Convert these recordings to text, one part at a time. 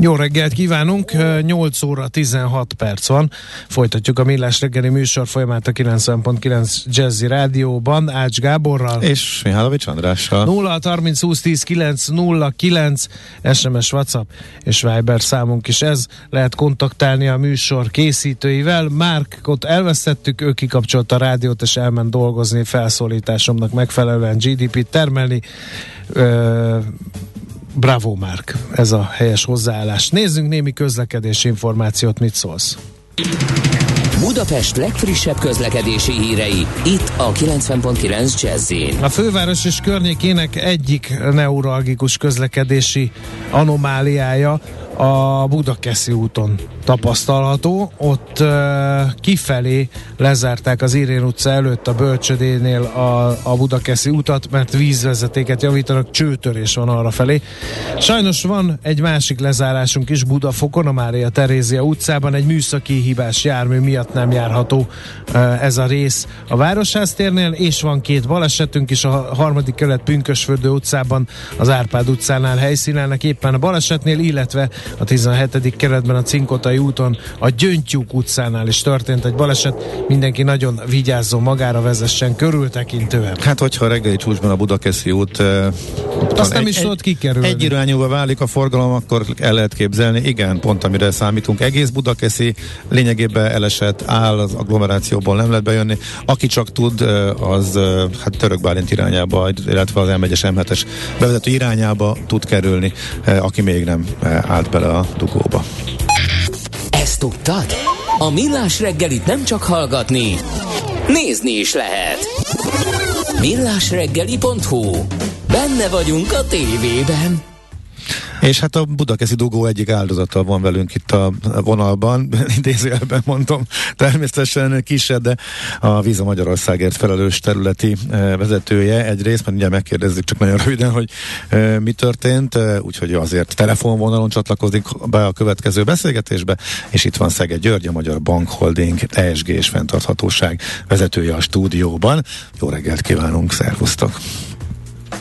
Jó reggelt kívánunk, 8 óra 16 perc van. Folytatjuk a Millás reggeli műsor folyamát a 90.9 Jazzy Rádióban, Ács Gáborral. És Mihálovics Andrással. 0 30 20 10 9 0 9 SMS, WhatsApp és Viber számunk is ez. Lehet kontaktálni a műsor készítőivel. Márkot elvesztettük, ő kikapcsolta a rádiót és elment dolgozni felszólításomnak megfelelően GDP-t termelni. Ö, Bravo, Márk, ez a helyes hozzáállás. Nézzünk némi közlekedési információt, mit szólsz? Budapest legfrissebb közlekedési hírei, itt a 90.9 jazz A főváros és környékének egyik neuralgikus közlekedési anomáliája a Budakeszi úton tapasztalható. Ott uh, kifelé lezárták az Irén utca előtt a Bölcsödénél a, a Budakeszi utat, mert vízvezetéket javítanak, csőtörés van arra felé. Sajnos van egy másik lezárásunk is Budafokon, a Mária Terézia utcában, egy műszaki hibás jármű miatt nem járható uh, ez a rész a Városháztérnél, és van két balesetünk is a harmadik kelet Pünkösfürdő utcában, az Árpád utcánál helyszínelnek éppen a balesetnél, illetve a 17. keretben a Cinkotai úton, a Gyöngytyúk utcánál is történt egy baleset. Mindenki nagyon vigyázzon magára, vezessen körültekintően. Hát, hogyha reggeli csúcsban a Budakeszi út azt nem egy, is tudod kikerülni. Egy irányúba válik a forgalom, akkor el lehet képzelni. Igen, pont amire számítunk. Egész Budakeszi lényegében elesett, áll az agglomerációból nem lehet bejönni. Aki csak tud, az hát Török Bálint irányába, illetve az M1-es M7-es bevezető irányába tud kerülni, aki még nem állt bele a dugóba. Ezt tudtad? A Millás reggelit nem csak hallgatni, nézni is lehet. Millásreggeli.hu Benne vagyunk a tévében. És hát a Budakeszi dugó egyik áldozata van velünk itt a vonalban, idézőjelben mondom, természetesen kisebb, de a Víza Magyarországért felelős területi eh, vezetője egyrészt, mert ugye megkérdezzük csak nagyon röviden, hogy e, mi történt, e, úgyhogy azért telefonvonalon csatlakozik be a következő beszélgetésbe, és itt van Szege György, a Magyar Bank Holding ESG és fenntarthatóság vezetője a stúdióban. Jó reggelt kívánunk, szervusztok!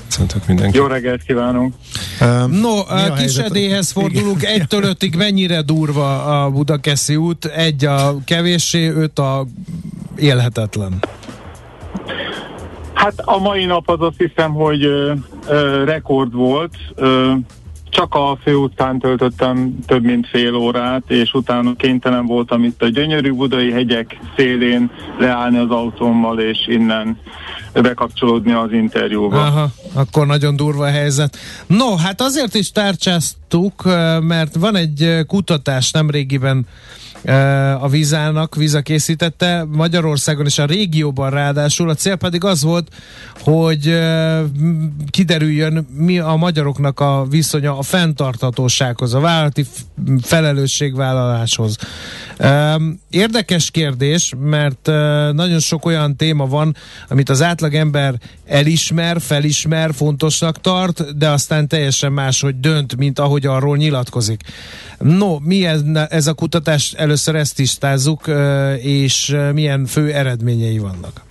Köszöntök mindenkit. Jó reggelt kívánunk! No, a kisedéhez fordulunk, egytől ötig mennyire durva a Budakeszi út? Egy a kevéssé, öt a élhetetlen. Hát a mai nap az azt hiszem, hogy ö, ö, rekord volt. Ö, csak a főutcán töltöttem több mint fél órát, és utána kénytelen voltam itt a gyönyörű budai hegyek szélén leállni az autómmal, és innen bekapcsolódni az interjúba. Aha, akkor nagyon durva a helyzet. No, hát azért is tárcsáztuk, mert van egy kutatás nemrégiben a vízának, víza készítette Magyarországon és a régióban ráadásul. A cél pedig az volt, hogy kiderüljön mi a magyaroknak a viszonya a fenntarthatósághoz, a vállalati felelősségvállaláshoz. Érdekes kérdés, mert nagyon sok olyan téma van, amit az átlagember elismer, felismer, fontosnak tart, de aztán teljesen máshogy dönt, mint ahogy arról nyilatkozik. No, mi ez, ez a kutatás? Először ezt tisztázzuk, és milyen fő eredményei vannak?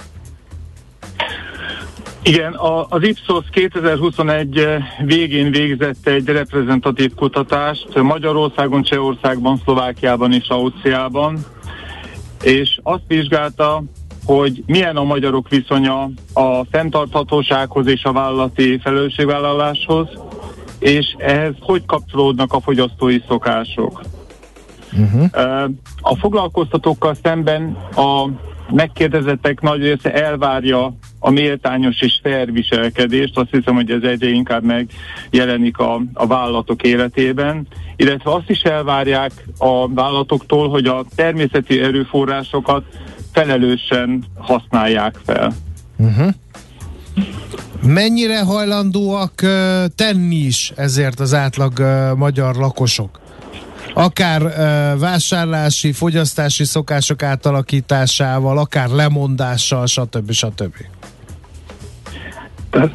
Igen, a, az Ipsos 2021 végén végzett egy reprezentatív kutatást Magyarországon, Csehországban, Szlovákiában és Ausztriában, és azt vizsgálta, hogy milyen a magyarok viszonya a fenntarthatósághoz és a vállalati felelősségvállaláshoz, és ehhez hogy kapcsolódnak a fogyasztói szokások. Uh-huh. A foglalkoztatókkal szemben a megkérdezettek nagy része elvárja a méltányos és fair viselkedést, azt hiszem, hogy ez egyre inkább megjelenik a, a vállalatok életében, illetve azt is elvárják a vállalatoktól, hogy a természeti erőforrásokat felelősen használják fel. Uh-huh. Mennyire hajlandóak tenni is ezért az átlag magyar lakosok? Akár vásárlási, fogyasztási szokások átalakításával, akár lemondással, stb. stb.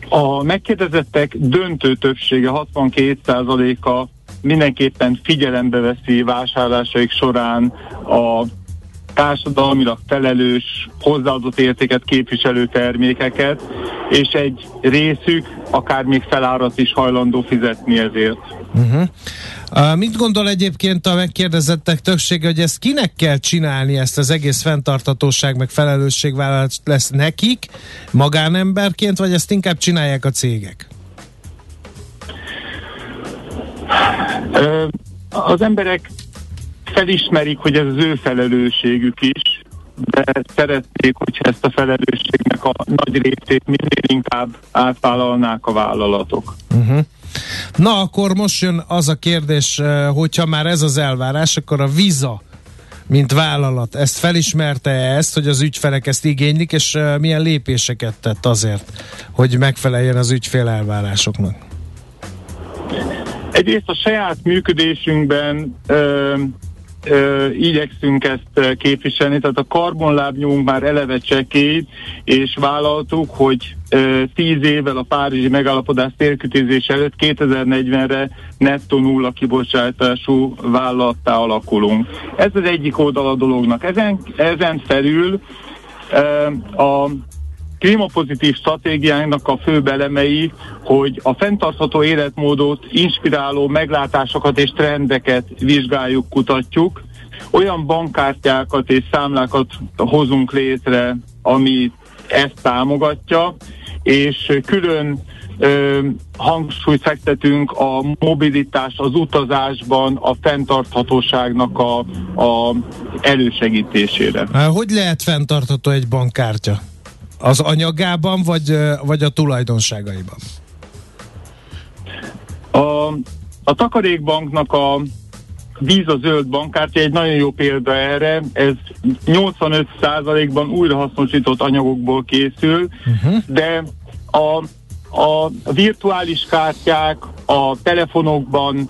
A megkérdezettek döntő többsége, 62%-a mindenképpen figyelembe veszi vásárlásaik során a társadalmilag felelős, hozzáadott értéket képviselő termékeket, és egy részük akár még felárat is hajlandó fizetni ezért. Uh-huh. Mit gondol egyébként a megkérdezettek többsége, hogy ezt kinek kell csinálni, ezt az egész fenntartatóság meg felelősségvállalat lesz nekik, magánemberként, vagy ezt inkább csinálják a cégek? Az emberek felismerik, hogy ez az ő felelősségük is, de szeretnék, hogyha ezt a felelősségnek a nagy részét minél inkább átvállalnák a vállalatok. Uh-huh. Na, akkor most jön az a kérdés, eh, hogyha már ez az elvárás, akkor a Visa mint vállalat, ezt felismerte -e ezt, hogy az ügyfelek ezt igénylik, és eh, milyen lépéseket tett azért, hogy megfeleljen az ügyfél elvárásoknak? Egyrészt a saját működésünkben ö, ö, igyekszünk ezt képviselni, tehát a karbonlábnyunk már eleve csekély, és vállaltuk, hogy ö, tíz évvel a Párizsi megállapodás térkütézés előtt 2040-re nettó nulla kibocsátású vállalattá alakulunk. Ez az egyik oldal a dolognak. Ezen, ezen felül ö, a klímapozitív stratégiánknak a fő elemei, hogy a fenntartható életmódot inspiráló meglátásokat és trendeket vizsgáljuk, kutatjuk. Olyan bankkártyákat és számlákat hozunk létre, ami ezt támogatja, és külön ö, hangsúlyt fektetünk a mobilitás, az utazásban, a fenntarthatóságnak a, a elősegítésére. Hogy lehet fenntartható egy bankkártya? Az anyagában, vagy, vagy a tulajdonságaiban? A, a takarékbanknak a víza zöld bankkártya egy nagyon jó példa erre. Ez 85%-ban újrahasznosított anyagokból készül, uh-huh. de a, a virtuális kártyák a telefonokban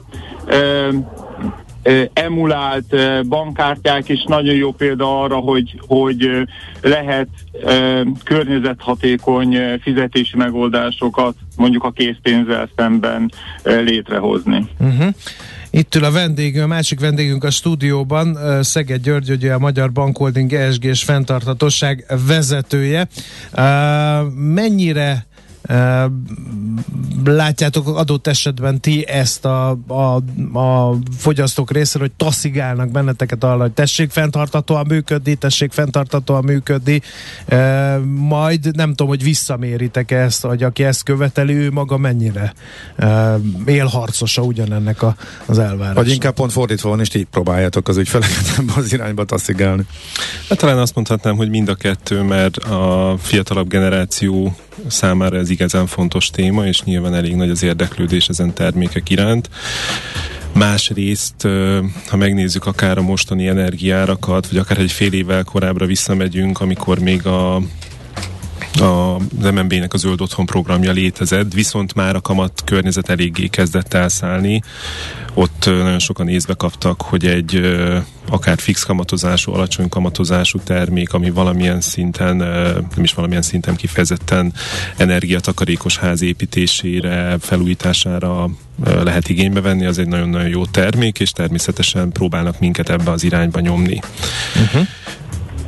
emulált bankkártyák is nagyon jó példa arra, hogy, hogy lehet környezethatékony fizetési megoldásokat mondjuk a készpénzzel szemben létrehozni. Uh-huh. Itt ül a vendégünk, a másik vendégünk a stúdióban, Szeged György, ugye a Magyar Bankholding ESG és fenntartatosság vezetője. Mennyire látjátok adott esetben ti ezt a, a, a fogyasztók részéről, hogy taszigálnak benneteket arra, hogy tessék fenntartatóan működni, tessék fenntartatóan működni, majd nem tudom, hogy visszaméritek ezt, hogy aki ezt követeli, ő maga mennyire élharcosa ugyanennek a, az elvárásnak. Vagy inkább pont fordítva van, és ti próbáljátok az ügyfeleket ebbe az irányba taszigálni. Hát talán azt mondhatnám, hogy mind a kettő, mert a fiatalabb generáció számára ez igazán fontos téma, és nyilván elég nagy az érdeklődés ezen termékek iránt. Másrészt, ha megnézzük akár a mostani energiárakat, vagy akár egy fél évvel korábbra visszamegyünk, amikor még a az MNB-nek a Zöld Otthon programja létezett, viszont már a kamat környezet eléggé kezdett elszállni. Ott nagyon sokan észbe kaptak, hogy egy akár fix kamatozású, alacsony kamatozású termék, ami valamilyen szinten, nem is valamilyen szinten kifejezetten energiatakarékos ház építésére, felújítására lehet igénybe venni, az egy nagyon-nagyon jó termék, és természetesen próbálnak minket ebbe az irányba nyomni. Uh-huh.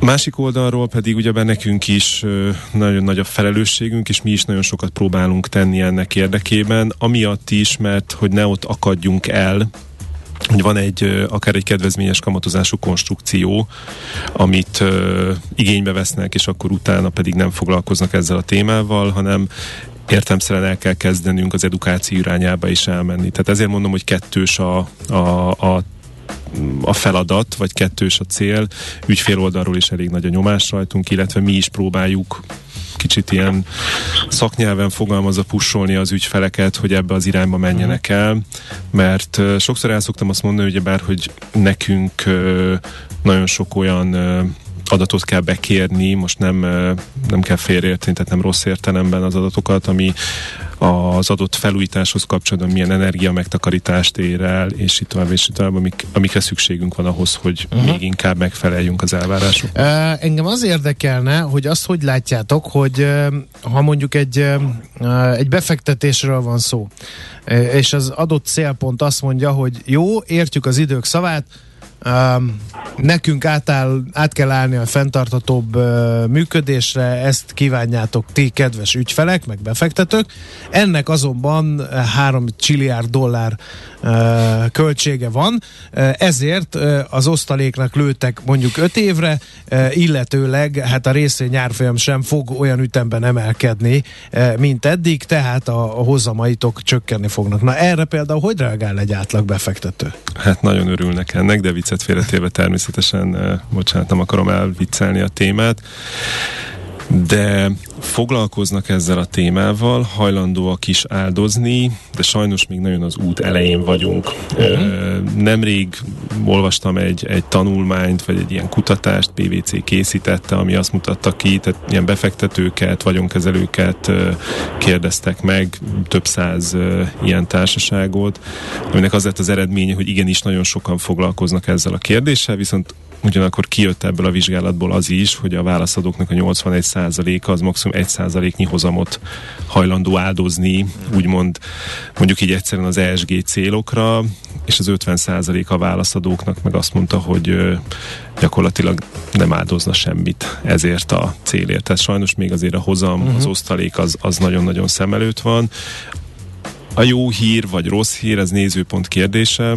Másik oldalról pedig ugyebár nekünk is nagyon nagy a felelősségünk, és mi is nagyon sokat próbálunk tenni ennek érdekében, amiatt is, mert hogy ne ott akadjunk el, hogy van egy akár egy kedvezményes kamatozású konstrukció, amit igénybe vesznek, és akkor utána pedig nem foglalkoznak ezzel a témával, hanem értelmszerűen el kell kezdenünk az edukáció irányába is elmenni. Tehát ezért mondom, hogy kettős a, a, a a feladat, vagy kettős a cél. Ügyfél oldalról is elég nagy a nyomás rajtunk, illetve mi is próbáljuk kicsit ilyen szaknyelven fogalmazva pusolni az ügyfeleket, hogy ebbe az irányba menjenek mhm. el, mert sokszor el szoktam azt mondani, hogy bár, hogy nekünk nagyon sok olyan adatot kell bekérni, most nem, nem kell félreérteni, tehát nem rossz értelemben az adatokat, ami az adott felújításhoz kapcsolatban milyen energia megtakarítást ér el, és így tovább, és így tovább, amik, amikre szükségünk van ahhoz, hogy uh-huh. még inkább megfeleljünk az elvárások. Uh, engem az érdekelne, hogy azt hogy látjátok, hogy uh, ha mondjuk egy, uh, egy befektetésről van szó, és az adott célpont azt mondja, hogy jó, értjük az idők szavát, Nekünk átáll, át kell állni a fenntartatóbb működésre, ezt kívánjátok ti, kedves ügyfelek, meg befektetők. Ennek azonban 3 csilliárd dollár költsége van, ezért az osztaléknak lőtek mondjuk 5 évre, illetőleg hát a részvény árfolyam sem fog olyan ütemben emelkedni, mint eddig, tehát a, a hozamaitok csökkenni fognak. Na erre például hogy reagál egy átlag befektető? Hát nagyon örülnek ennek, de viccet félretéve természetesen, bocsánat, nem akarom elviccelni a témát de foglalkoznak ezzel a témával, hajlandóak is áldozni, de sajnos még nagyon az út elején vagyunk. Uh-huh. Nemrég olvastam egy, egy tanulmányt, vagy egy ilyen kutatást, PVC készítette, ami azt mutatta ki, tehát ilyen befektetőket, vagyonkezelőket kérdeztek meg, több száz ilyen társaságot, aminek az lett az eredménye, hogy igenis nagyon sokan foglalkoznak ezzel a kérdéssel, viszont Ugyanakkor kijött ebből a vizsgálatból az is, hogy a válaszadóknak a 81%-a az maximum 1%-nyi hozamot hajlandó áldozni, úgymond mondjuk így egyszerűen az ESG célokra, és az 50% a válaszadóknak meg azt mondta, hogy gyakorlatilag nem áldozna semmit ezért a célért. Tehát sajnos még azért a hozam, uh-huh. az osztalék az, az nagyon-nagyon szem előtt van. A jó hír vagy rossz hír, ez nézőpont kérdése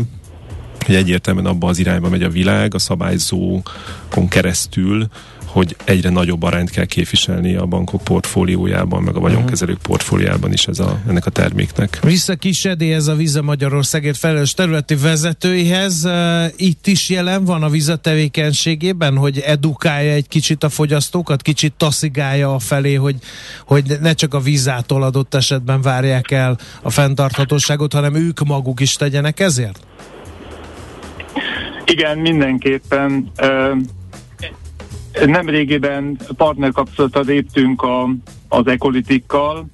hogy egyértelműen abba az irányba megy a világ, a szabályzókon keresztül, hogy egyre nagyobb arányt kell képviselni a bankok portfóliójában, meg a vagyonkezelők portfóliában is ez a, ennek a terméknek. Vissza kis ez a Vize Magyarországért felelős területi vezetőihez. Itt is jelen van a Vize tevékenységében, hogy edukálja egy kicsit a fogyasztókat, kicsit taszigálja a felé, hogy, hogy ne csak a vízától adott esetben várják el a fenntarthatóságot, hanem ők maguk is tegyenek ezért? Igen, mindenképpen. Nem régiben partnerkapcsolata léptünk a, az Ecolitikkal,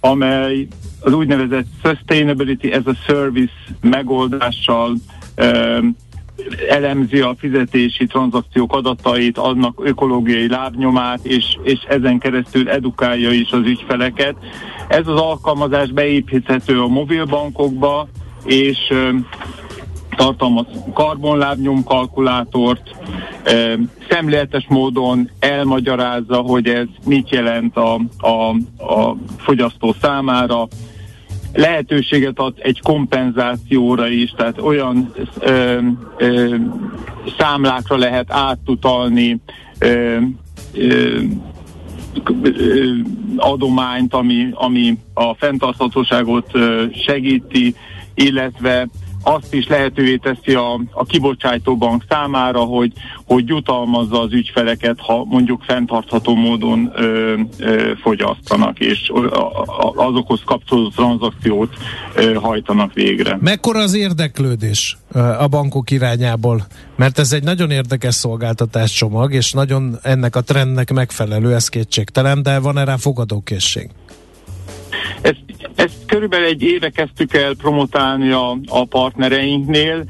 amely az úgynevezett Sustainability as a Service megoldással elemzi a fizetési tranzakciók adatait, annak ökológiai lábnyomát, és, és ezen keresztül edukálja is az ügyfeleket. Ez az alkalmazás beépíthető a mobilbankokba, és tartalmaz karbonlábnyom kalkulátort, szemléletes módon elmagyarázza, hogy ez mit jelent a, a, a fogyasztó számára, lehetőséget ad egy kompenzációra is, tehát olyan ö, ö, számlákra lehet átutalni ö, ö, adományt, ami, ami a fenntarthatóságot segíti, illetve azt is lehetővé teszi a, a kibocsátó bank számára, hogy, hogy jutalmazza az ügyfeleket, ha mondjuk fenntartható módon ö, ö, fogyasztanak, és azokhoz kapcsolódó tranzakciót ö, hajtanak végre. Mekkora az érdeklődés a bankok irányából? Mert ez egy nagyon érdekes szolgáltatás csomag, és nagyon ennek a trendnek megfelelő, ez kétségtelen, de van erre fogadókészség? Ezt, ezt körülbelül egy éve kezdtük el promotálni a, a partnereinknél.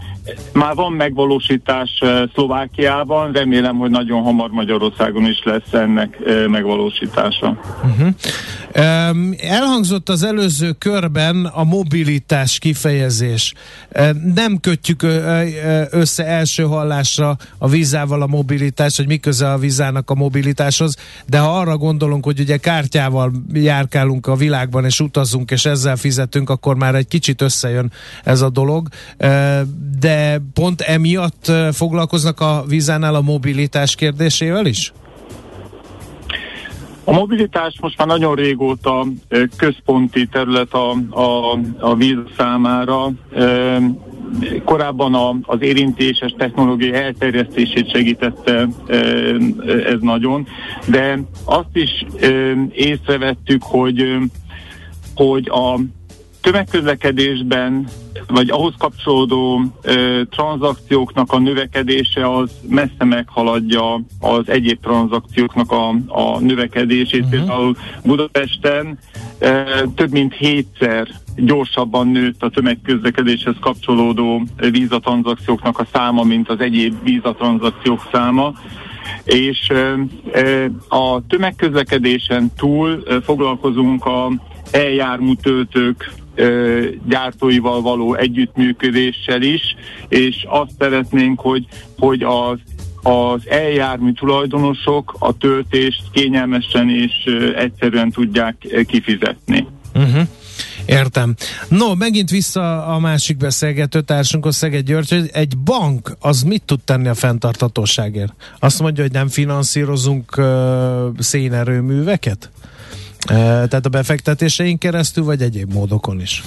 Már van megvalósítás eh, Szlovákiában, remélem, hogy nagyon hamar Magyarországon is lesz ennek eh, megvalósítása. Uh-huh. Elhangzott az előző körben a mobilitás kifejezés. Nem kötjük össze első hallásra a vízával a mobilitás, hogy mi köze a vízának a mobilitáshoz, de ha arra gondolunk, hogy ugye kártyával járkálunk a világban és utazunk, és ezzel fizetünk, akkor már egy kicsit összejön ez a dolog. De pont emiatt foglalkoznak a vízánál a mobilitás kérdésével is? A mobilitás most már nagyon régóta központi terület a, a, a víz számára. Korábban a, az érintéses technológia elterjesztését segítette ez nagyon, de azt is észrevettük, hogy, hogy a tömegközlekedésben vagy ahhoz kapcsolódó ö, tranzakcióknak a növekedése az messze meghaladja az egyéb tranzakcióknak a, a növekedését. Uh-huh. Például Budapesten ö, több mint hétszer gyorsabban nőtt a tömegközlekedéshez kapcsolódó vízatranzakcióknak a száma, mint az egyéb vízatranzakciók száma és a tömegközlekedésen túl foglalkozunk a eljármú töltők gyártóival való együttműködéssel is, és azt szeretnénk, hogy, hogy az az eljármű tulajdonosok a töltést kényelmesen és egyszerűen tudják kifizetni. Uh-huh. Értem. No, megint vissza a másik beszélgető társunkhoz, Szeged György, hogy egy bank az mit tud tenni a fenntartatóságért? Azt mondja, hogy nem finanszírozunk uh, szénerőműveket? Tehát a befektetéseink keresztül, vagy egyéb módokon is?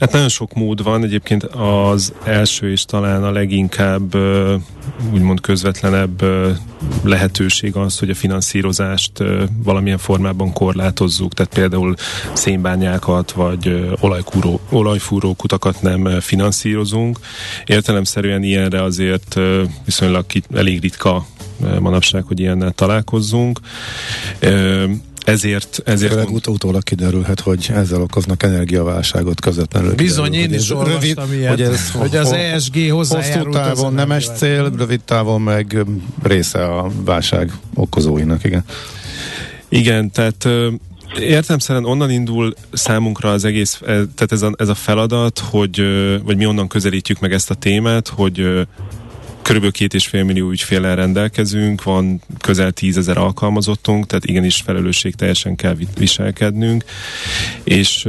Hát nagyon sok mód van, egyébként az első és talán a leginkább úgymond közvetlenebb lehetőség az, hogy a finanszírozást valamilyen formában korlátozzuk, tehát például szénbányákat vagy olajkúró, olajfúró kutakat nem finanszírozunk. Értelemszerűen ilyenre azért viszonylag elég ritka manapság, hogy ilyennel találkozzunk ezért... ezért Főleg ut- utólag kiderülhet, hogy ezzel okoznak energiaválságot közvetlenül. Bizony, kiderül, én is olvastam rövid, ilyet, hogy, ez hogy az ESG hozzájárult. Hosszú távon nemes cél, rövid távon meg része a válság okozóinak, igen. Igen, tehát szerint onnan indul számunkra az egész, e, tehát ez a, ez a feladat, hogy, vagy mi onnan közelítjük meg ezt a témát, hogy Körülbelül két és fél millió ügyféllel rendelkezünk, van közel tízezer alkalmazottunk, tehát igenis felelősség teljesen kell viselkednünk, és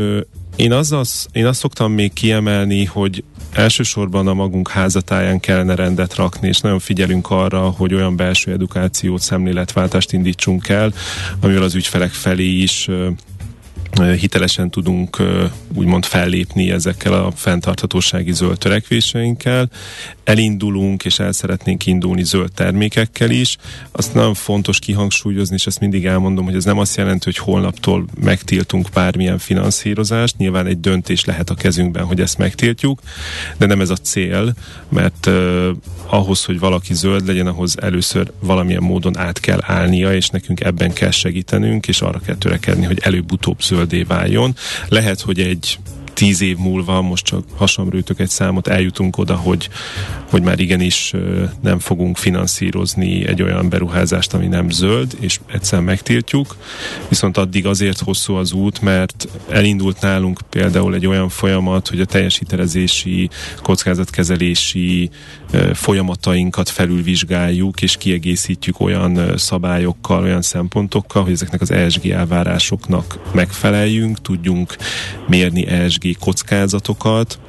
én, azzal, én azt szoktam még kiemelni, hogy elsősorban a magunk házatáján kellene rendet rakni, és nagyon figyelünk arra, hogy olyan belső edukációt, szemléletváltást indítsunk el, amivel az ügyfelek felé is hitelesen tudunk úgymond fellépni ezekkel a fenntarthatósági zöld törekvéseinkkel. Elindulunk, és el szeretnénk indulni zöld termékekkel is. Azt nagyon fontos kihangsúlyozni, és ezt mindig elmondom, hogy ez nem azt jelenti, hogy holnaptól megtiltunk bármilyen finanszírozást. Nyilván egy döntés lehet a kezünkben, hogy ezt megtiltjuk, de nem ez a cél, mert uh, ahhoz, hogy valaki zöld legyen, ahhoz először valamilyen módon át kell állnia, és nekünk ebben kell segítenünk, és arra kell törekedni, hogy előbb-utóbb zöld zöldé váljon. Lehet, hogy egy tíz év múlva, most csak hasamrőtök egy számot, eljutunk oda, hogy, hogy már igenis nem fogunk finanszírozni egy olyan beruházást, ami nem zöld, és egyszerűen megtiltjuk. Viszont addig azért hosszú az út, mert elindult nálunk például egy olyan folyamat, hogy a teljes kockázatkezelési folyamatainkat felülvizsgáljuk, és kiegészítjük olyan szabályokkal, olyan szempontokkal, hogy ezeknek az ESG elvárásoknak megfeleljünk, tudjunk mérni ESG kockázatokat,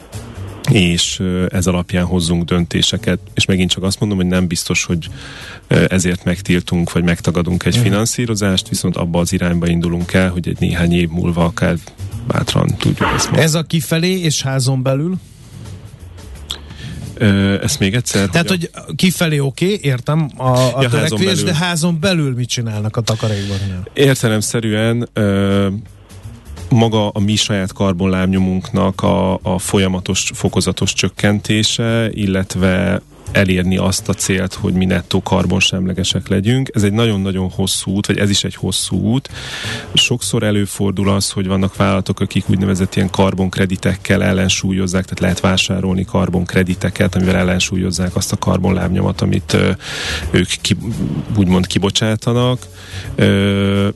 és ez alapján hozzunk döntéseket. És megint csak azt mondom, hogy nem biztos, hogy ezért megtiltunk, vagy megtagadunk egy uh-huh. finanszírozást, viszont abba az irányba indulunk el, hogy egy néhány év múlva akár bátran tudjuk ezt mondani. Ez a kifelé és házon belül? Ö, ezt még egyszer. Tehát, hogy, a... hogy kifelé oké, okay, értem a, a ja, törekvés, házon de házon belül mit csinálnak a takarékban? Értelemszerűen ö, maga a mi saját karbonlábnyomunknak a, a folyamatos, fokozatos csökkentése, illetve elérni azt a célt, hogy mi nettó karbonsemlegesek legyünk. Ez egy nagyon-nagyon hosszú út, vagy ez is egy hosszú út. Sokszor előfordul az, hogy vannak vállalatok, akik úgynevezett ilyen karbonkreditekkel ellensúlyozzák, tehát lehet vásárolni karbonkrediteket, amivel ellensúlyozzák azt a karbonlábnyomat, amit ők ki, úgymond kibocsátanak. Ö,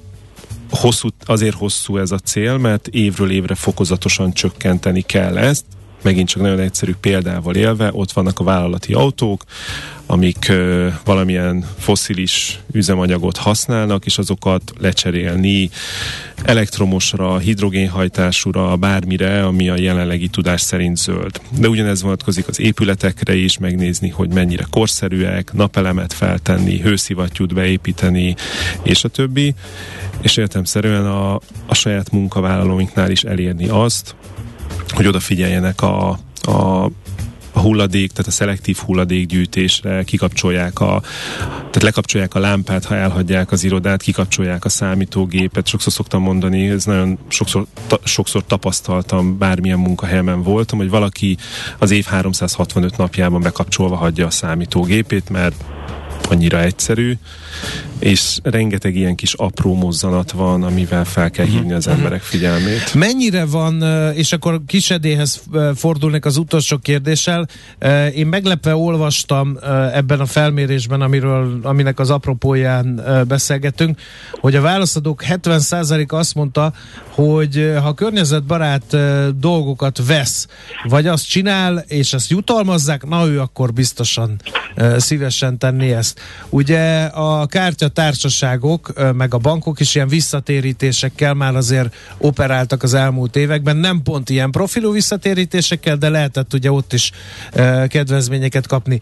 hosszú, azért hosszú ez a cél, mert évről évre fokozatosan csökkenteni kell ezt, megint csak nagyon egyszerű példával élve, ott vannak a vállalati autók, amik ö, valamilyen foszilis üzemanyagot használnak, és azokat lecserélni elektromosra, hidrogénhajtásúra, bármire, ami a jelenlegi tudás szerint zöld. De ugyanez vonatkozik az épületekre is, megnézni, hogy mennyire korszerűek, napelemet feltenni, hőszivattyút beépíteni, és a többi. És értemszerűen a, a saját munkavállalóinknál is elérni azt, hogy odafigyeljenek a, a a hulladék, tehát a szelektív hulladékgyűjtésre kikapcsolják a, tehát lekapcsolják a lámpát, ha elhagyják az irodát, kikapcsolják a számítógépet. Sokszor szoktam mondani, ez nagyon sokszor, ta, sokszor tapasztaltam, bármilyen munkahelyemen voltam, hogy valaki az év 365 napjában bekapcsolva hagyja a számítógépét, mert annyira egyszerű, és rengeteg ilyen kis apró mozzanat van, amivel fel kell hívni az emberek figyelmét. Mennyire van, és akkor kisedéhez fordulnék az utolsó kérdéssel, én meglepve olvastam ebben a felmérésben, amiről, aminek az apropóján beszélgetünk, hogy a válaszadók 70%-a azt mondta, hogy ha környezetbarát dolgokat vesz, vagy azt csinál, és ezt jutalmazzák, na ő akkor biztosan szívesen tenni ezt. Ugye a kártyatársaságok, meg a bankok is ilyen visszatérítésekkel már azért operáltak az elmúlt években, nem pont ilyen profilú visszatérítésekkel, de lehetett ugye ott is kedvezményeket kapni.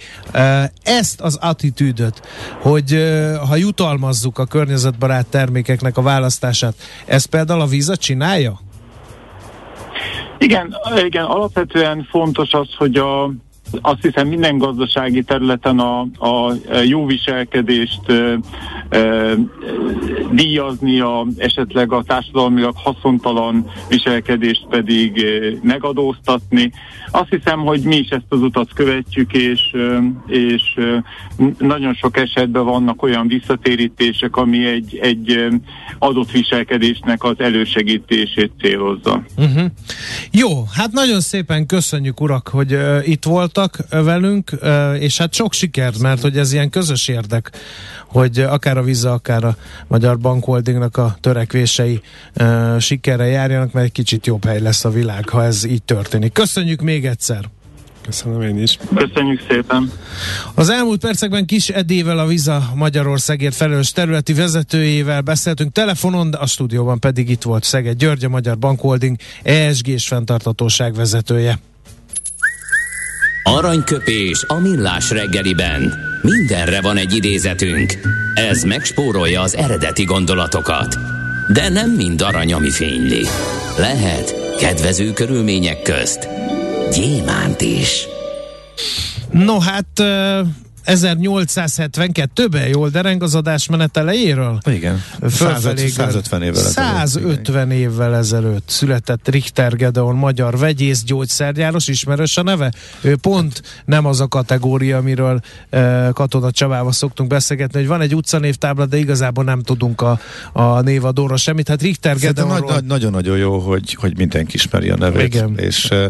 Ezt az attitűdöt, hogy ha jutalmazzuk a környezetbarát termékeknek a választását, ez például a víza csinálja? Igen, igen, alapvetően fontos az, hogy a azt hiszem minden gazdasági területen a, a jó viselkedést ö, ö, díjazni, a, esetleg a társadalmilag haszontalan viselkedést pedig ö, megadóztatni. Azt hiszem, hogy mi is ezt az utat követjük, és, ö, és ö, nagyon sok esetben vannak olyan visszatérítések, ami egy, egy adott viselkedésnek az elősegítését célozza. Uh-huh. Jó, hát nagyon szépen köszönjük, urak, hogy uh, itt volt voltak velünk, és hát sok sikert, mert hogy ez ilyen közös érdek, hogy akár a Visa, akár a Magyar Bankholdingnak a törekvései sikerre járjanak, mert egy kicsit jobb hely lesz a világ, ha ez így történik. Köszönjük még egyszer! Köszönöm én is. Köszönjük szépen. Az elmúlt percekben Kis Edével, a Viza Magyarországért felelős területi vezetőjével beszéltünk telefonon, a stúdióban pedig itt volt Szeged György, a Magyar Bankholding ESG és fenntartatóság vezetője. Aranyköpés a millás reggeliben. Mindenre van egy idézetünk. Ez megspórolja az eredeti gondolatokat. De nem mind arany, ami fényli. Lehet kedvező körülmények közt gyémánt is. No hát 1872-ben jól dereng az adás menet elejéről? Igen. 150 évvel ezelőtt. 150 évvel ezelőtt született Richter Gedeon, magyar vegyész, gyógyszergyáros, ismerős a neve? Ő pont nem az a kategória, amiről uh, Katona Csabával szoktunk beszélgetni, hogy van egy utcanévtábla, de igazából nem tudunk a, a névadóra semmit. Hát Richter Gedeonról... Nagy, nagyon-nagyon jó, hogy, hogy mindenki ismeri a nevét. Igen. És uh,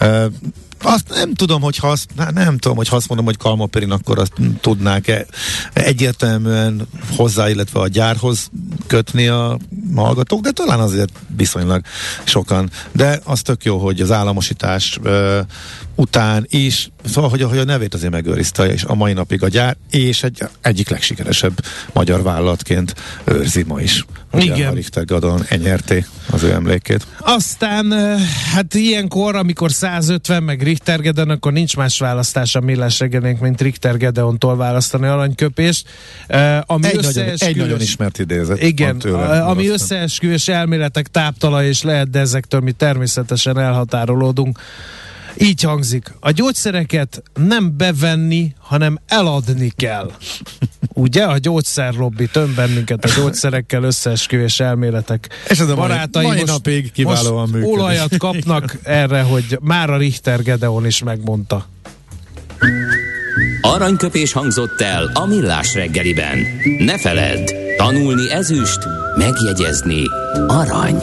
uh, azt nem tudom, hogy ha azt, nem tudom, hogy ha azt mondom, hogy Kalmoperin, akkor azt tudnák-e egyértelműen hozzá, illetve a gyárhoz kötni a hallgatók, de talán azért viszonylag sokan. De az tök jó, hogy az államosítás ö, után is, szóval, hogy, hogy a nevét azért megőrizte, és a mai napig a gyár, és egy egyik legsikeresebb magyar vállalatként őrzi ma is. Igen. A Richter Gadon enyerté az ő emlékét. Aztán, hát ilyenkor, amikor 150 meg Richter Gedeon, akkor nincs más választás a millás reggelénk, mint Richter Gedeontól választani aranyköpést. Ami egy, nagyon, egy nagyon ismert idézet. Igen, tőle, ami összeesküvés elméletek táptala, és lehet, de ezektől mi természetesen elhatárolódunk. Így hangzik. A gyógyszereket nem bevenni, hanem eladni kell. Ugye? A gyógyszerlobbi töm bennünket a gyógyszerekkel összeesküvés elméletek. És ez a barátai mai, mai napig kiválóan most működik. olajat kapnak erre, hogy már a Richter Gedeon is megmondta. Aranyköpés hangzott el a millás reggeliben. Ne feledd, tanulni ezüst, megjegyezni arany.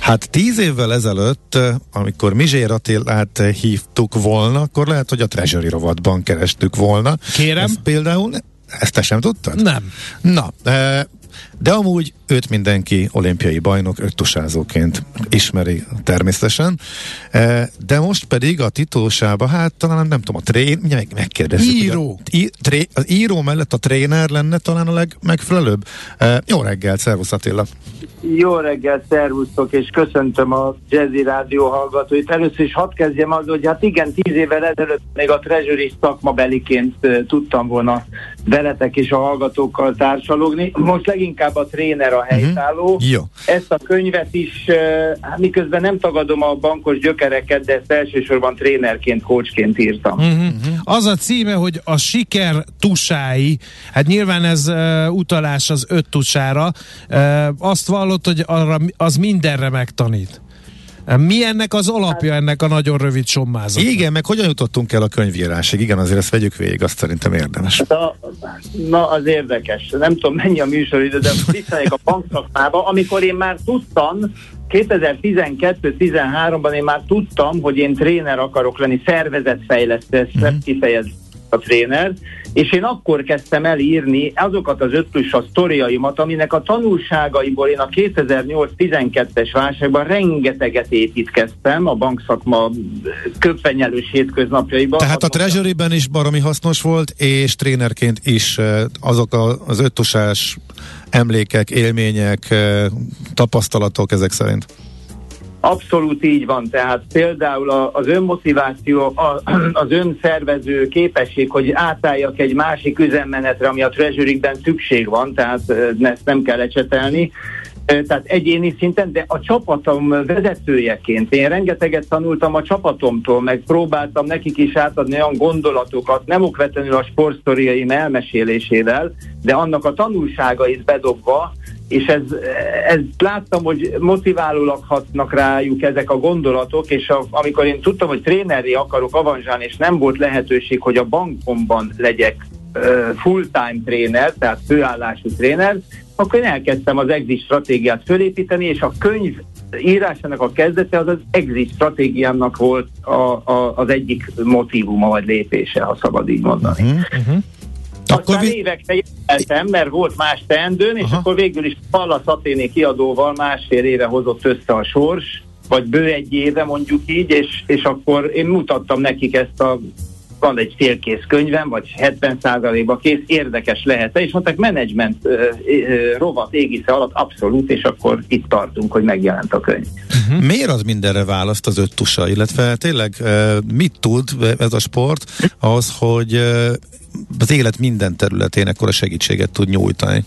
Hát tíz évvel ezelőtt, amikor Mizsér Attilát hívtuk volna, akkor lehet, hogy a Treasury rovatban kerestük volna. Kérem. Ezt például, ezt te sem tudtad? Nem. Na, e, de amúgy őt mindenki olimpiai bajnok öttusázóként ismeri természetesen, de most pedig a titulsába, hát talán nem tudom, a trén, meg, megkérdezzük. Író. A, í, tré, az író mellett a tréner lenne talán a legmegfelelőbb. Jó reggel, szervusz Attila! Jó reggel, szervusztok, és köszöntöm a Jazzy Rádió hallgatóit. Először is hadd kezdjem az, hogy hát igen, tíz évvel ezelőtt még a Treasury szakmabeliként tudtam volna veletek és a hallgatókkal társalogni. Most leginkább a tréner a helytálló. Uh-huh. Jó. Ezt a könyvet is, hát miközben nem tagadom a bankos gyökereket, de ezt elsősorban trénerként, coachként írtam. Uh-huh. Az a címe, hogy a siker tusái, hát nyilván ez uh, utalás az öt tusára, uh, azt vallott, hogy arra, az mindenre megtanít. Mi ennek az alapja ennek a nagyon rövid sommázat? Igen, meg hogyan jutottunk el a könyvírásig? Igen, azért ezt vegyük végig, azt szerintem érdemes. Hát a, na, az érdekes. Nem tudom, mennyi a műsoridő, de visszamegyek a bankszakmába, amikor én már tudtam, 2012-13-ban én már tudtam, hogy én tréner akarok lenni, szervezetfejlesztő, ezt uh-huh. kifejez a tréner, és én akkor kezdtem el írni azokat az ötlős a sztoriaimat, aminek a tanulságaiból én a 2008-12-es válságban rengeteget építkeztem a bankszakma köppenyelős hétköznapjaiban. Tehát a Treasury-ben is baromi hasznos volt, és trénerként is eh, azok az öttusás emlékek, élmények, eh, tapasztalatok ezek szerint. Abszolút így van, tehát például az önmotiváció, az önszervező képesség, hogy átálljak egy másik üzemmenetre, ami a treasury szükség van, tehát ezt nem kell ecsetelni, tehát egyéni szinten, de a csapatom vezetőjeként én rengeteget tanultam a csapatomtól, meg próbáltam nekik is átadni olyan gondolatokat, nem okvetlenül a sportsztoriaim elmesélésével, de annak a tanulságait bedobva, és ez, ez láttam, hogy motiválólag hatnak rájuk ezek a gondolatok, és a, amikor én tudtam, hogy tréneri akarok avanzsálni, és nem volt lehetőség, hogy a bankomban legyek full-time tréner, tehát főállású tréner, akkor én elkezdtem az exit stratégiát fölépíteni, és a könyv írásának a kezdete az az exit stratégiámnak volt a, a, az egyik motivuma vagy lépése, ha szabad így mondani. Uh-huh, uh-huh. Aztán akkor vi- évekre jöttem, mert volt más teendőm, és Aha. akkor végül is Pallas Athéné kiadóval másfél éve hozott össze a sors, vagy bő egy éve mondjuk így, és, és akkor én mutattam nekik ezt a van egy félkész könyvem, vagy 70%-ba kész, érdekes lehet és mondták, menedzsment rovat égisze alatt abszolút, és akkor itt tartunk, hogy megjelent a könyv. Uh-huh. Miért az mindenre választ az öt tusa, illetve tényleg mit tud ez a sport az, hogy az élet minden területén ekkora segítséget tud nyújtani?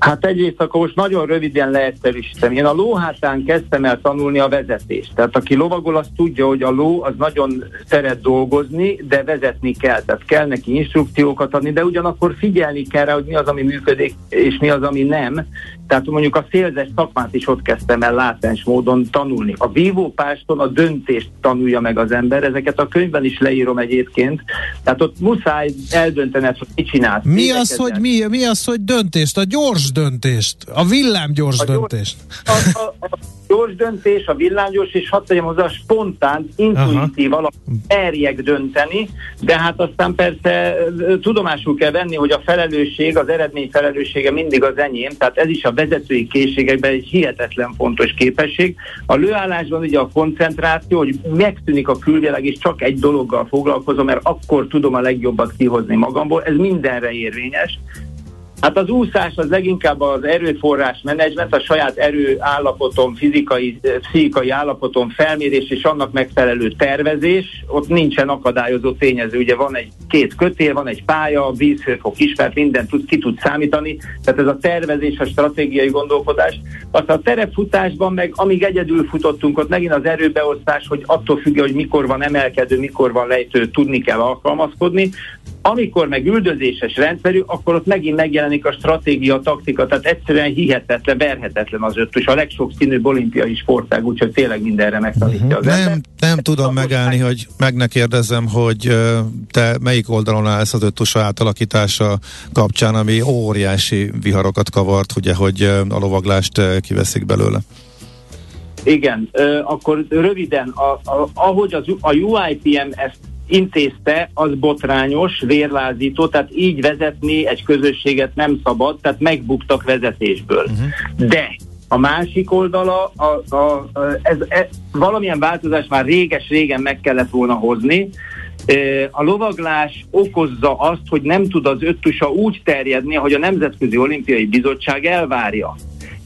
Hát egyrészt akkor most nagyon röviden leegyszerűsítem. Én a lóhátán kezdtem el tanulni a vezetést. Tehát aki lovagol, az tudja, hogy a ló az nagyon szeret dolgozni, de vezetni kell. Tehát kell neki instrukciókat adni, de ugyanakkor figyelni kell rá, hogy mi az, ami működik, és mi az, ami nem. Tehát mondjuk a szélzes szakmát is ott kezdtem el látens módon tanulni. A vívópáston a döntést tanulja meg az ember, ezeket a könyvben is leírom egyébként. Tehát ott muszáj eldöntened, hogy mit csinálsz. Mi az, hogy, mi, mi az, hogy döntést? A gyors döntést, a villám gyors a döntést. Gyors, a, a, a gyors döntés, a villámgyors, és hadd tegyem hozzá spontán, intuitív alap merjek dönteni, de hát aztán persze tudomásul kell venni, hogy a felelősség, az eredmény felelőssége mindig az enyém, tehát ez is a vezetői készségekben egy hihetetlen fontos képesség. A lőállásban ugye a koncentráció, hogy megtűnik a külvilág, és csak egy dologgal foglalkozom, mert akkor tudom a legjobbat kihozni magamból, ez mindenre érvényes. Hát az úszás az leginkább az erőforrás menedzsment, a saját erőállapotom, fizikai, eh, pszichikai állapotom felmérés és annak megfelelő tervezés. Ott nincsen akadályozó tényező. Ugye van egy két kötél, van egy pálya, vízhőfok ismert, minden tud, ki tud számítani. Tehát ez a tervezés, a stratégiai gondolkodás. Aztán a terepfutásban meg, amíg egyedül futottunk, ott megint az erőbeosztás, hogy attól függ, hogy mikor van emelkedő, mikor van lejtő, tudni kell alkalmazkodni. Amikor meg üldözéses rendszerű, akkor ott megint megjelenik a stratégia, a taktika, tehát egyszerűen hihetetlen, verhetetlen az öt, és a legsokszínűbb olimpiai sportág, úgyhogy tényleg mindenre megtanítja az uh-huh. Nem, nem tudom megállni, hogy meg ne kérdezzem, hogy te melyik oldalon állsz az öttusa átalakítása kapcsán, ami óriási viharokat kavart, ugye, hogy a lovaglást kiveszik belőle. Igen, akkor röviden, a, a, ahogy az, a UIPM ezt intézte, az botrányos, vérlázító, tehát így vezetni egy közösséget nem szabad, tehát megbuktak vezetésből. Uh-huh. De a másik oldala, a, a, ez, ez, valamilyen változás már réges-régen meg kellett volna hozni. A lovaglás okozza azt, hogy nem tud az öttusa úgy terjedni, hogy a Nemzetközi Olimpiai Bizottság elvárja.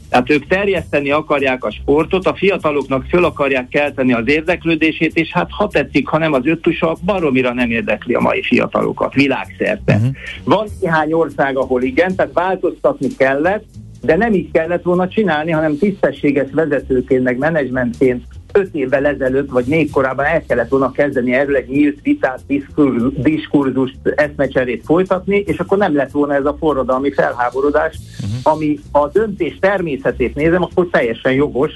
Tehát ők terjeszteni akarják a sportot, a fiataloknak föl akarják kelteni az érdeklődését, és hát ha tetszik, ha nem az öttusa, baromira nem érdekli a mai fiatalokat világszerte. Uh-huh. Van néhány ország, ahol igen, tehát változtatni kellett, de nem így kellett volna csinálni, hanem tisztességes vezetőként, meg menedzsmentként öt évvel ezelőtt, vagy még korábban el kellett volna kezdeni erről egy nyílt vitát, diskurzust, eszmecserét folytatni, és akkor nem lett volna ez a forradalmi felháborodás, uh-huh. ami a döntés természetét nézem, akkor teljesen jogos,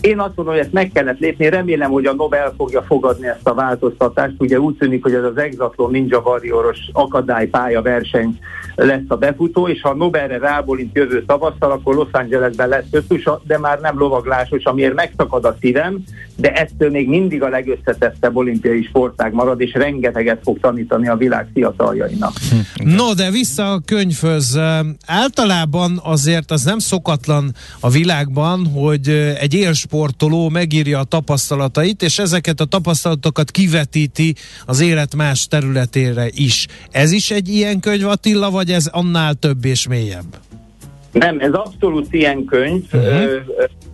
én azt mondom, hogy ezt meg kellett lépni, remélem, hogy a Nobel fogja fogadni ezt a változtatást. Ugye úgy tűnik, hogy ez az Exatlon Ninja Warrioros akadálypálya verseny lesz a befutó, és ha Nobelre rábólint jövő tavasszal, akkor Los Angelesben lesz ötusa, de már nem lovaglásos, amiért megszakad a szívem, de ettől még mindig a legösszetettebb olimpiai sportág marad, és rengeteget fog tanítani a világ fiataljainak. No, de vissza a könyvhöz. Általában azért az nem szokatlan a világban, hogy egy éls sportoló megírja a tapasztalatait, és ezeket a tapasztalatokat kivetíti az élet más területére is. Ez is egy ilyen könyv, Attila, vagy ez annál több és mélyebb? Nem, ez abszolút ilyen könyv. Uh-huh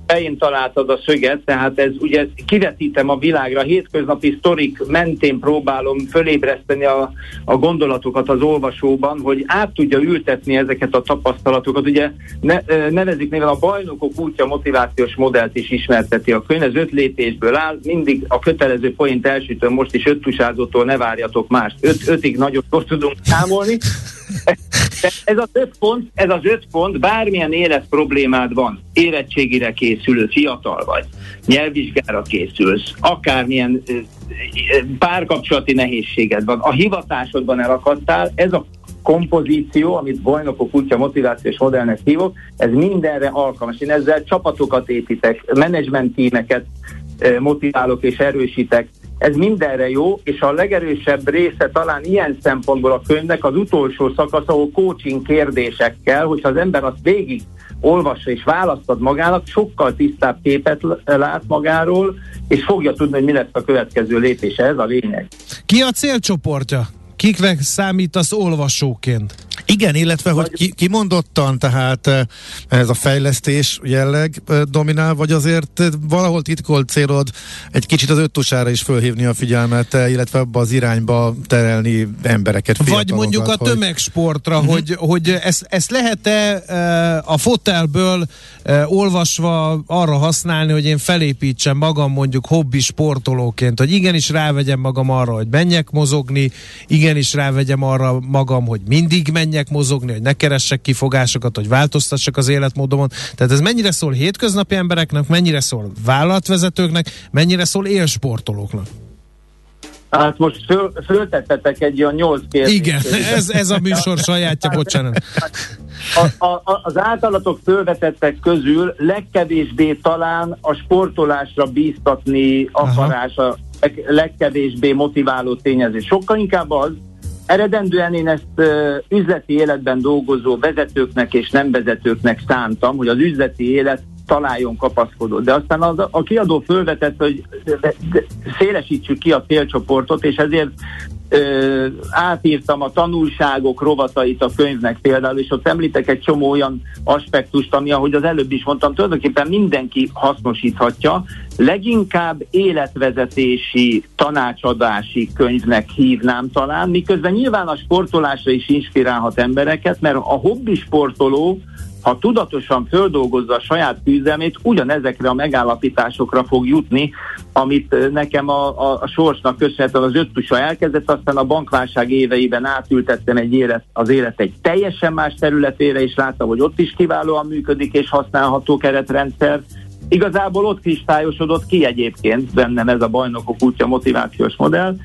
fején találtad a szöget, tehát ez ugye kivetítem a világra, hétköznapi sztorik mentén próbálom fölébreszteni a, a gondolatokat az olvasóban, hogy át tudja ültetni ezeket a tapasztalatokat. Ugye ne, nevezik néven a bajnokok útja motivációs modellt is ismerteti a könyv, ez öt lépésből áll, mindig a kötelező point elsütőm most is öt tusázótól ne várjatok más. Öt, ötig nagyon jól tudunk számolni. Ez az öt pont, ez az öt pont, bármilyen élet problémád van, érettségire készülő fiatal vagy, nyelvvizsgára készülsz, akármilyen párkapcsolati nehézséged van, a hivatásodban elakadtál, ez a kompozíció, amit bajnokok útja motivációs modellnek hívok, ez mindenre alkalmas. Én ezzel csapatokat építek, menedzsment tímeket motiválok és erősítek, ez mindenre jó, és a legerősebb része talán ilyen szempontból a könyvnek az utolsó szakasz, ahol coaching kérdésekkel, hogyha az ember azt végig olvassa és választad magának, sokkal tisztább képet lát magáról, és fogja tudni, hogy mi lesz a következő lépése. Ez a lényeg. Ki a célcsoportja? Kiknek számítasz olvasóként? Igen, illetve hogy ki, kimondottan, tehát eh, ez a fejlesztés jelleg eh, dominál, vagy azért eh, valahol titkolt célod egy kicsit az öttusára is fölhívni a figyelmet, illetve abba az irányba terelni embereket, Vagy mondjuk a tömegsportra, hogy, uh-huh. hogy, hogy ezt, ezt lehet-e a fotelből olvasva arra használni, hogy én felépítsem magam mondjuk hobbi sportolóként, hogy igenis rávegyem magam arra, hogy menjek mozogni, igenis rávegyem arra magam, hogy mindig menjek mozogni, hogy ne keressek kifogásokat, hogy változtassak az életmódomon. Tehát ez mennyire szól hétköznapi embereknek, mennyire szól vállalatvezetőknek, mennyire szól élsportolóknak? Hát most föl, föltettetek egy olyan nyolc kérdést. Igen, ez, ez a műsor sajátja, bocsánat. A, a, az általatok fölvetettek közül legkevésbé talán a sportolásra bíztatni akarása, leg, legkevésbé motiváló tényező. Sokkal inkább az, Eredendően én ezt uh, üzleti életben dolgozó vezetőknek és nem vezetőknek szántam, hogy az üzleti élet találjon kapaszkodót. De aztán az, a kiadó fölvetett, hogy szélesítsük ki a célcsoportot, és ezért ö, átírtam a tanulságok rovatait a könyvnek például, és ott említek egy csomó olyan aspektust, ami, ahogy az előbb is mondtam, tulajdonképpen mindenki hasznosíthatja. Leginkább életvezetési, tanácsadási könyvnek hívnám talán, miközben nyilván a sportolásra is inspirálhat embereket, mert a hobbi sportoló ha tudatosan földolgozza a saját küzdelmét, ugyanezekre a megállapításokra fog jutni, amit nekem a, a, a sorsnak köszönhetően az öttusa elkezdett, aztán a bankválság éveiben átültettem egy élet, az élet egy teljesen más területére, és láttam, hogy ott is kiválóan működik és használható keretrendszer. Igazából ott kristályosodott ki egyébként bennem ez a bajnokok útja motivációs modell,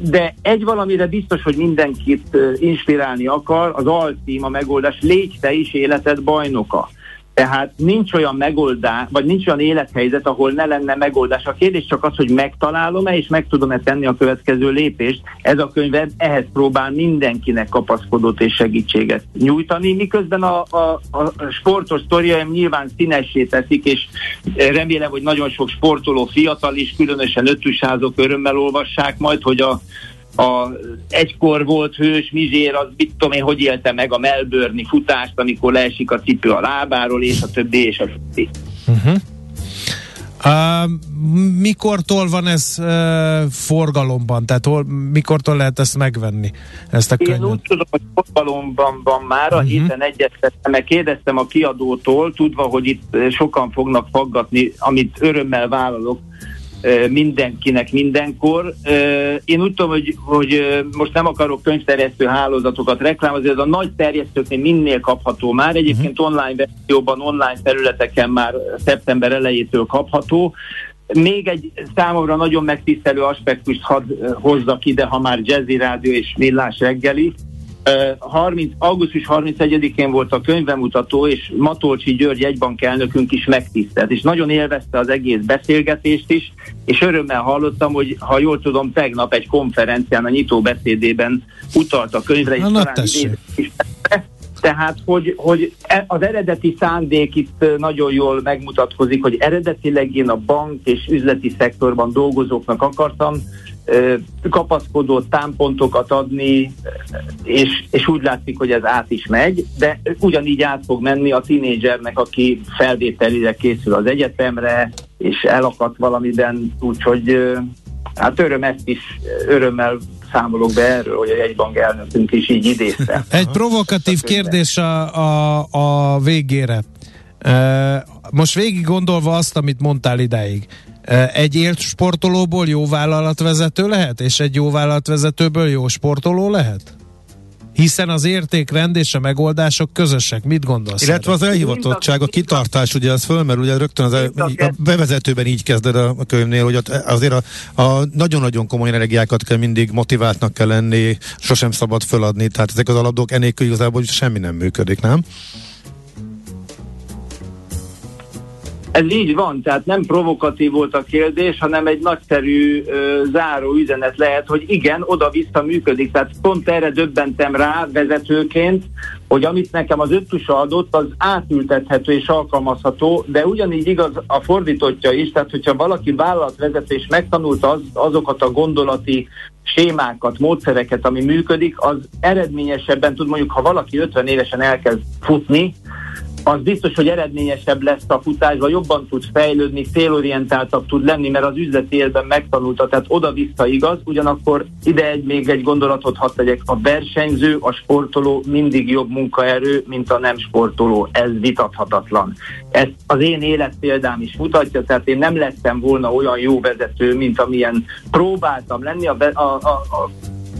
de egy valamire biztos, hogy mindenkit inspirálni akar, az alcím, a megoldás, légy te is életed bajnoka. Tehát nincs olyan megoldás, vagy nincs olyan élethelyzet, ahol ne lenne megoldás. A kérdés csak az, hogy megtalálom-e, és meg tudom-e tenni a következő lépést. Ez a könyv ehhez próbál mindenkinek kapaszkodót és segítséget nyújtani, miközben a, a, a sportos sztoriaim nyilván színessé teszik, és remélem, hogy nagyon sok sportoló fiatal is, különösen ötűsázok örömmel olvassák majd, hogy a a egykor volt hős Mizsér, az mit tudom én, hogy élte meg a Melbourne futást, amikor leesik a cipő a lábáról, és a többi, és a többi. Uh-huh. Uh, mikortól van ez uh, forgalomban? Tehát hol, mikortól lehet ezt megvenni, ezt a könyvet? Én úgy tudom, hogy forgalomban van már, a uh-huh. héten egyeztettem, mert kérdeztem a kiadótól, tudva, hogy itt sokan fognak faggatni, amit örömmel vállalok, mindenkinek mindenkor. Én úgy tudom, hogy, hogy most nem akarok könyvterjesztő hálózatokat reklámozni, ez a nagy terjesztőknél minél kapható már. Egyébként uh-huh. online verzióban, online területeken már szeptember elejétől kapható. Még egy számomra nagyon megtisztelő aspektust hadd hozzak ide, ha már Jazzy Rádió és Millás reggeli. 30, augusztus 31-én volt a könyvemutató, és Matolcsi György egybank elnökünk is megtisztelt, és nagyon élvezte az egész beszélgetést is, és örömmel hallottam, hogy ha jól tudom, tegnap egy konferencián a nyitó beszédében utalt a könyvre, és talán is tehát, hogy, hogy e, az eredeti szándék itt nagyon jól megmutatkozik, hogy eredetileg én a bank és üzleti szektorban dolgozóknak akartam kapaszkodó támpontokat adni, és, és úgy látszik, hogy ez át is megy, de ugyanígy át fog menni a tinédzsernek, aki felvételire készül az egyetemre, és elakadt valamiben, úgyhogy hát öröm ezt is, örömmel számolok be erről, hogy egy bank elnökünk is így idézte. Egy provokatív kérdés a, a, a végére. Most végig gondolva azt, amit mondtál idáig, egy élt sportolóból jó vállalatvezető lehet, és egy jó vállalatvezetőből jó sportoló lehet? Hiszen az értékrend és a megoldások közösek. Mit gondolsz? Illetve az elhivatottság, a kitartás, ugye az fölmerül, ugye rögtön az el, a bevezetőben így kezded a, a könyvnél, hogy azért a, a nagyon-nagyon komoly energiákat kell mindig motiváltnak kell lenni, sosem szabad föladni, tehát ezek az alapdok enélkül igazából semmi nem működik, nem? Ez így van, tehát nem provokatív volt a kérdés, hanem egy nagyszerű ö, záró üzenet lehet, hogy igen, oda-vissza működik. Tehát pont erre döbbentem rá vezetőként, hogy amit nekem az öttusa adott, az átültethető és alkalmazható, de ugyanígy igaz a fordítottja is, tehát hogyha valaki vállalatvezető és megtanulta az, azokat a gondolati sémákat, módszereket, ami működik, az eredményesebben tud mondjuk, ha valaki 50 évesen elkezd futni, az biztos, hogy eredményesebb lesz a futásban, jobban tud fejlődni, célorientáltabb tud lenni, mert az üzleti életben megtanulta, tehát oda-vissza igaz, ugyanakkor ide egy, még egy gondolatot hadd tegyek, a versenyző, a sportoló mindig jobb munkaerő, mint a nem sportoló, ez vitathatatlan. Ezt az én életpéldám is mutatja, tehát én nem lettem volna olyan jó vezető, mint amilyen próbáltam lenni, a, a, a, a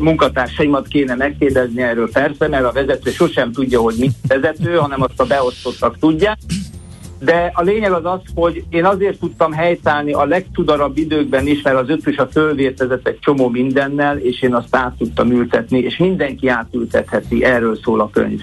munkatársaimat kéne megkérdezni erről persze, mert a vezető sosem tudja, hogy mit vezető, hanem azt a beosztottak tudják. De a lényeg az az, hogy én azért tudtam helytállni a legtudarabb időkben is, mert az ötös a fölvértezett egy csomó mindennel, és én azt át tudtam ültetni, és mindenki átültetheti, erről szól a könyv.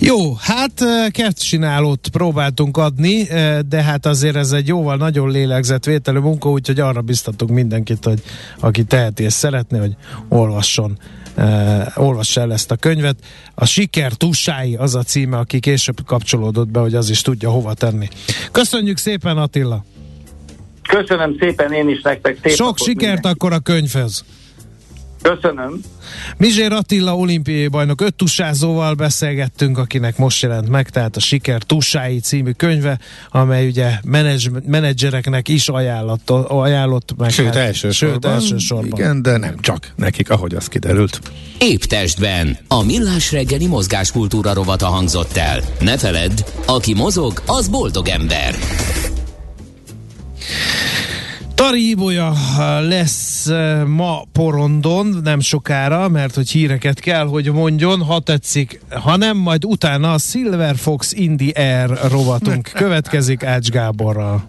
Jó, hát kertcsinálót próbáltunk adni, de hát azért ez egy jóval nagyon lélegzetvételű munka, úgyhogy arra biztatunk mindenkit, hogy aki teheti és szeretné, hogy olvasson Uh, olvassa el ezt a könyvet. A Siker Tussái az a címe, aki később kapcsolódott be, hogy az is tudja hova tenni. Köszönjük szépen Attila! Köszönöm szépen én is nektek. Szép Sok sikert mindenki. akkor a könyvhez! Köszönöm. Mizsér Attila olimpiai bajnok öt tusázóval beszélgettünk, akinek most jelent meg, tehát a Siker Tussái című könyve, amely ugye menedzs, menedzsereknek is ajánlott, ajánlott meg. Sőt, hát, elsősorban. Sőt, elsősorban. Igen, de nem csak nekik, ahogy az kiderült. Épp testben. A millás reggeli mozgáskultúra rovata hangzott el. Ne feledd, aki mozog, az boldog ember. Tari Ibolya lesz eh, ma porondon, nem sokára, mert hogy híreket kell, hogy mondjon, ha tetszik, ha nem, majd utána a Silver Fox Indie Air rovatunk következik Ács Gáborral.